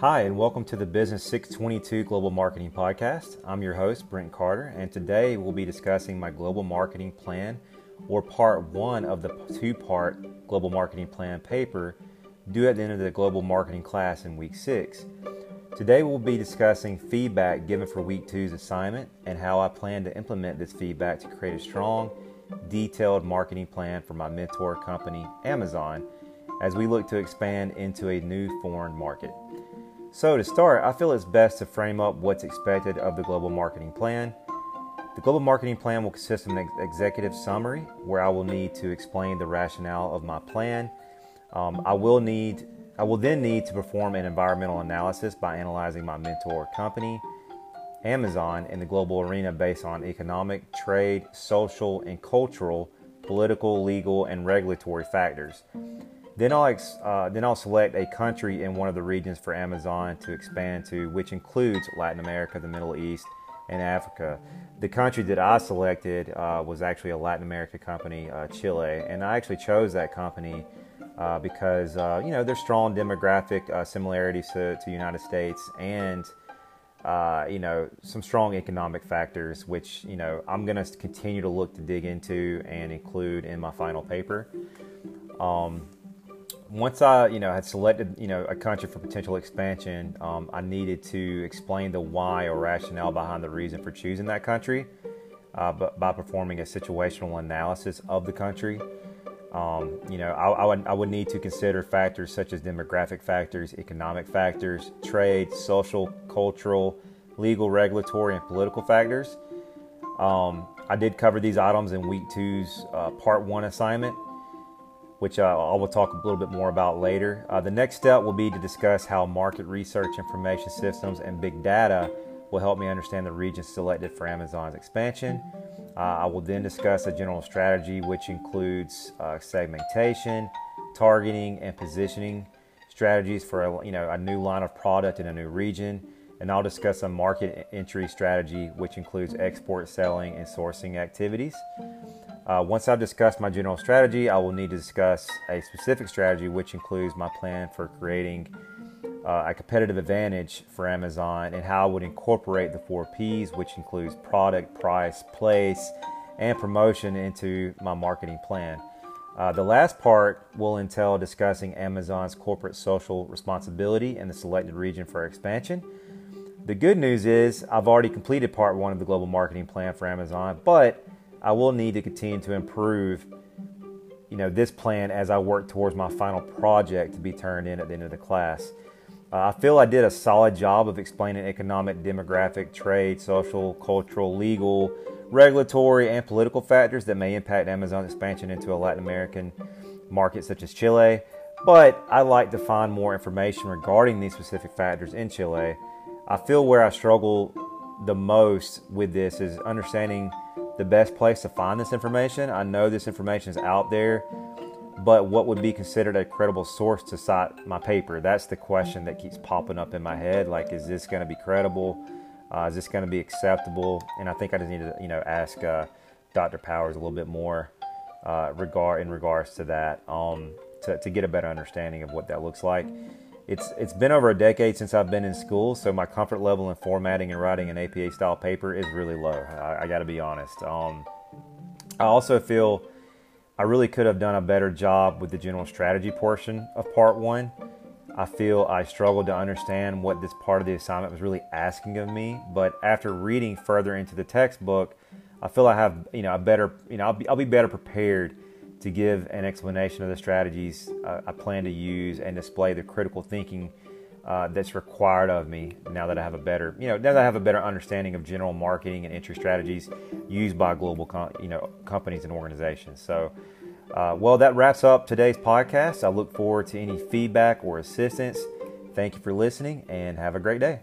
Hi, and welcome to the Business 622 Global Marketing Podcast. I'm your host, Brent Carter, and today we'll be discussing my global marketing plan or part one of the two part global marketing plan paper due at the end of the global marketing class in week six. Today we'll be discussing feedback given for week two's assignment and how I plan to implement this feedback to create a strong, detailed marketing plan for my mentor company, Amazon, as we look to expand into a new foreign market. So, to start, I feel it's best to frame up what's expected of the global marketing plan. The global marketing plan will consist of an ex- executive summary where I will need to explain the rationale of my plan. Um, I will need I will then need to perform an environmental analysis by analyzing my mentor company, Amazon, in the global arena based on economic, trade, social, and cultural, political, legal, and regulatory factors. Then I'll, uh, then I'll select a country in one of the regions for Amazon to expand to, which includes Latin America, the Middle East, and Africa. The country that I selected uh, was actually a Latin America company, uh, Chile, and I actually chose that company uh, because uh, you know there's strong demographic uh, similarities to, the United States and you know some strong economic factors, which you know I'm going to continue to look to dig into and include in my final paper. Um, once I, you know, had selected, you know, a country for potential expansion, um, I needed to explain the why or rationale behind the reason for choosing that country, uh, but by performing a situational analysis of the country. Um, you know, I, I, would, I would need to consider factors such as demographic factors, economic factors, trade, social, cultural, legal, regulatory, and political factors. Um, I did cover these items in week two's uh, part one assignment which uh, I will talk a little bit more about later. Uh, the next step will be to discuss how market research, information systems, and big data will help me understand the regions selected for Amazon's expansion. Uh, I will then discuss a general strategy, which includes uh, segmentation, targeting, and positioning strategies for a, you know a new line of product in a new region. And I'll discuss a market entry strategy, which includes export selling and sourcing activities. Uh, once I've discussed my general strategy, I will need to discuss a specific strategy, which includes my plan for creating uh, a competitive advantage for Amazon and how I would incorporate the four P's, which includes product, price, place, and promotion into my marketing plan. Uh, the last part will entail discussing Amazon's corporate social responsibility in the selected region for expansion. The good news is I've already completed part one of the global marketing plan for Amazon, but I will need to continue to improve, you know, this plan as I work towards my final project to be turned in at the end of the class. Uh, I feel I did a solid job of explaining economic, demographic, trade, social, cultural, legal, regulatory, and political factors that may impact Amazon's expansion into a Latin American market such as Chile. But I'd like to find more information regarding these specific factors in Chile. I feel where I struggle the most with this is understanding the best place to find this information. I know this information is out there, but what would be considered a credible source to cite my paper? That's the question that keeps popping up in my head. Like, is this going to be credible? Uh, is this going to be acceptable? And I think I just need to, you know, ask uh, Dr. Powers a little bit more uh, regard in regards to that um, to, to get a better understanding of what that looks like it's it's been over a decade since I've been in school, so my comfort level in formatting and writing an APA style paper is really low. I, I got to be honest. Um, I also feel I really could have done a better job with the general strategy portion of part one. I feel I struggled to understand what this part of the assignment was really asking of me, but after reading further into the textbook, I feel I have you know a better you know I'll be, I'll be better prepared to give an explanation of the strategies uh, I plan to use and display the critical thinking uh, that's required of me now that I have a better, you know, now that I have a better understanding of general marketing and entry strategies used by global, com- you know, companies and organizations. So, uh, well, that wraps up today's podcast. I look forward to any feedback or assistance. Thank you for listening and have a great day.